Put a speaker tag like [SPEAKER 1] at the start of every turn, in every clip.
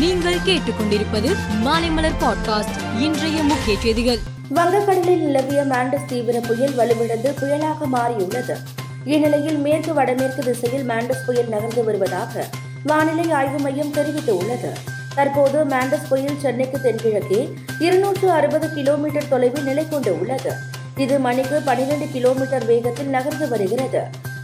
[SPEAKER 1] நீங்கள் கேட்டுக்கொண்டிருப்பது மாலைமலர் பாட்காஸ்ட் இன்றைய முக்கிய செய்திகள்.
[SPEAKER 2] வங்கக்கடலில் நிலவிய மாண்டஸ் தீவிர புயல் வலுவிழந்து புயலாக மாறியுள்ளது. இந்நிலையில் மேற்கு வடமேற்கு திசையில் மாண்டஸ் புயல் நகர்ந்து வருவதாக வானிலை ஆய்வு மையம் தெரிவித்துள்ளது. தற்போது மாண்டஸ் புயல் சென்னைக்கு தென்கிழக்கே இருநூற்று அறுபது கிலோமீட்டர் தொலைவில் நிலை கொண்டு உள்ளது. இது மணிக்கு பனிரெண்டு கிலோமீட்டர் வேகத்தில் நகர்ந்து வருகிறது.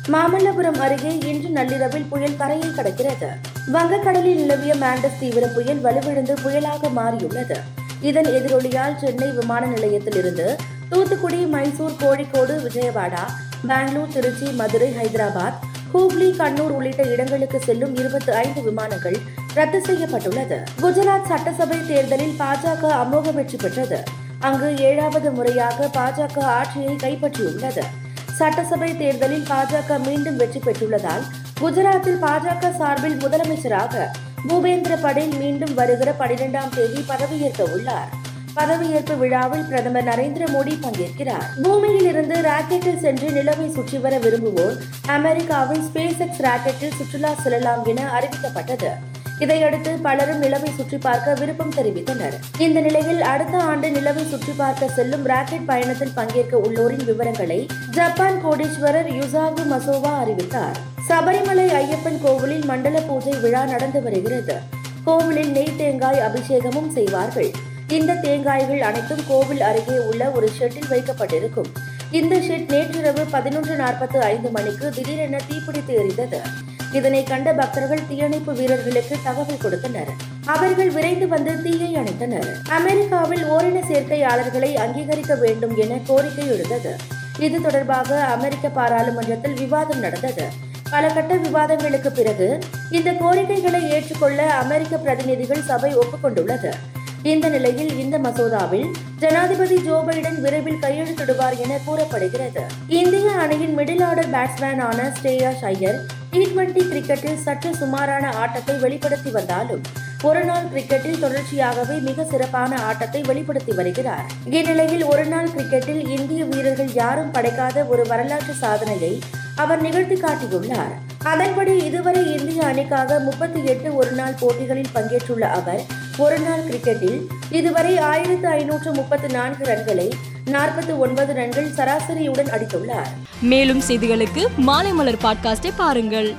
[SPEAKER 2] மாமல்லபுரம் அருகே இன்று நள்ளிரவில் புயல் கரையை கடக்கிறது. வங்கக்கடலில் நிலவிய மாண்டஸ் தீவிர புயல் வலுவிழந்து புயலாக மாறியுள்ளது. இதன் எதிரொலியால் சென்னை விமான நிலையத்திலிருந்து தூத்துக்குடி மைசூர் கோழிக்கோடு விஜயவாடா பெங்களூர் திருச்சி மதுரை ஹைதராபாத் ஹூப்ளி கண்ணூர் உள்ளிட்ட இடங்களுக்கு செல்லும் இருபத்தி ஐந்து விமானங்கள் ரத்து செய்யப்பட்டுள்ளது. குஜராத் சட்டசபை தேர்தலில் பாஜக அமோக வெற்றி பெற்றது. அங்கு ஏழாவது முறையாக பாஜக ஆட்சியை கைப்பற்றியுள்ளது. சட்டசபை தேர்தலில் பாஜக மீண்டும் வெற்றி பெற்றுள்ளதால் குஜராத்தில் பாஜக சார்பில் முதலமைச்சராக பூபேந்திர படேல் மீண்டும் வருகிற பனிரெண்டாம் தேதி பதவியேற்க உள்ளார். பதவியேற்பு விழாவில் பிரதமர் நரேந்திர மோடி பங்கேற்கிறார். பூமியில் இருந்து ராக்கெட்டில் சென்று நிலவை சுற்றி வர விரும்புவோர் அமெரிக்காவின் ஸ்பேஸ் எக்ஸ் ராக்கெட்டில் சுற்றுலா செல்லலாம் என அறிவிக்கப்பட்டது. இதையடுத்து பலரும் நிலவை சுற்றி பார்க்க விருப்பம் தெரிவித்தனர். இந்த நிலையில் அடுத்த ஆண்டு நிலவை சுற்றி பார்க்க செல்லும் ராக்கெட் பயணத்தில் பங்கேற்க உள்ளோரின் விவரங்களை ஜப்பான் கோடீஸ்வரர் யுசாகு மசோவா அறிவித்தார். சபரிமலை ஐயப்பன் கோவிலில் மண்டல பூஜை விழா நடந்து வருகிறது. கோவிலில் நெய் தேங்காய் அபிஷேகமும் செய்வார்கள். இந்த தேங்காய்கள் அனைத்தும் கோவில் அருகே உள்ள ஒரு ஷெட்டில் வைக்கப்பட்டிருக்கும். இந்த ஷெட் நேற்றிரவு பதினொன்று நாற்பத்து ஐந்து மணிக்கு திடீரென தீப்பிடித்து எரிந்தது. இதனை கண்ட பக்தர்கள் தீயணைப்பு வீரர்களுக்கு தகவல் கொடுத்தனர். அவர்கள் விரைந்து வந்து தீயை அணைத்தனர். அமெரிக்காவில் ஓரின சேர்க்கையாளர்களை அங்கீகரிக்க வேண்டும் என கோரிக்கை எழுந்தது இது தொடர்பாக அமெரிக்க பாராளுமன்றத்தில் விவாதம் நடந்தது. பல கட்ட விவாதங்களுக்கு பிறகு இந்த கோரிக்கைகளை ஏற்றுக்கொள்ள அமெரிக்க பிரதிநிதிகள் சபை ஒப்புக்கொண்டுள்ளது. இந்த நிலையில் இந்த மசோதாவில் ஜனாதிபதி ஜோ பைடன் விரைவில் கையெழுத்திடுவார் என கூறப்படுகிறது. இந்திய அணியின் மிடில் ஆர்டர் பேட்ஸ்மேனான ஸ்ரேயா ஐயர் டி டுவெண்டி கிரிக்கெட்டில் சற்று சுமாரான ஆட்டத்தை வெளிப்படுத்தி வந்தாலும் ஒருநாள் கிரிக்கெட்டில் தொடர்ச்சியாகவே மிக சிறப்பான ஆட்டத்தை வெளிப்படுத்தி வருகிறார். இந்நிலையில் ஒருநாள் கிரிக்கெட்டில் இந்திய வீரர்கள் யாரும் படைக்காத ஒரு வரலாற்று சாதனையை அவர் நிகழ்த்தி காட்டியுள்ளார். அதன்படி இதுவரை இந்திய அணிக்காக முப்பத்தி எட்டு ஒருநாள் போட்டிகளில் பங்கேற்றுள்ள அவர் ஒருநாள் கிரிக்கெட்டில் இதுவரை ஆயிரத்து ஐநூற்று முப்பத்து நான்கு ரன்களை நாற்பத்தி ஒன்பது ரன்கள் சராசரியுடன் அடித்துள்ளார்.
[SPEAKER 1] மேலும் செய்திகளுக்கு மாலை மலர் பாட்காஸ்டை பாருங்கள்.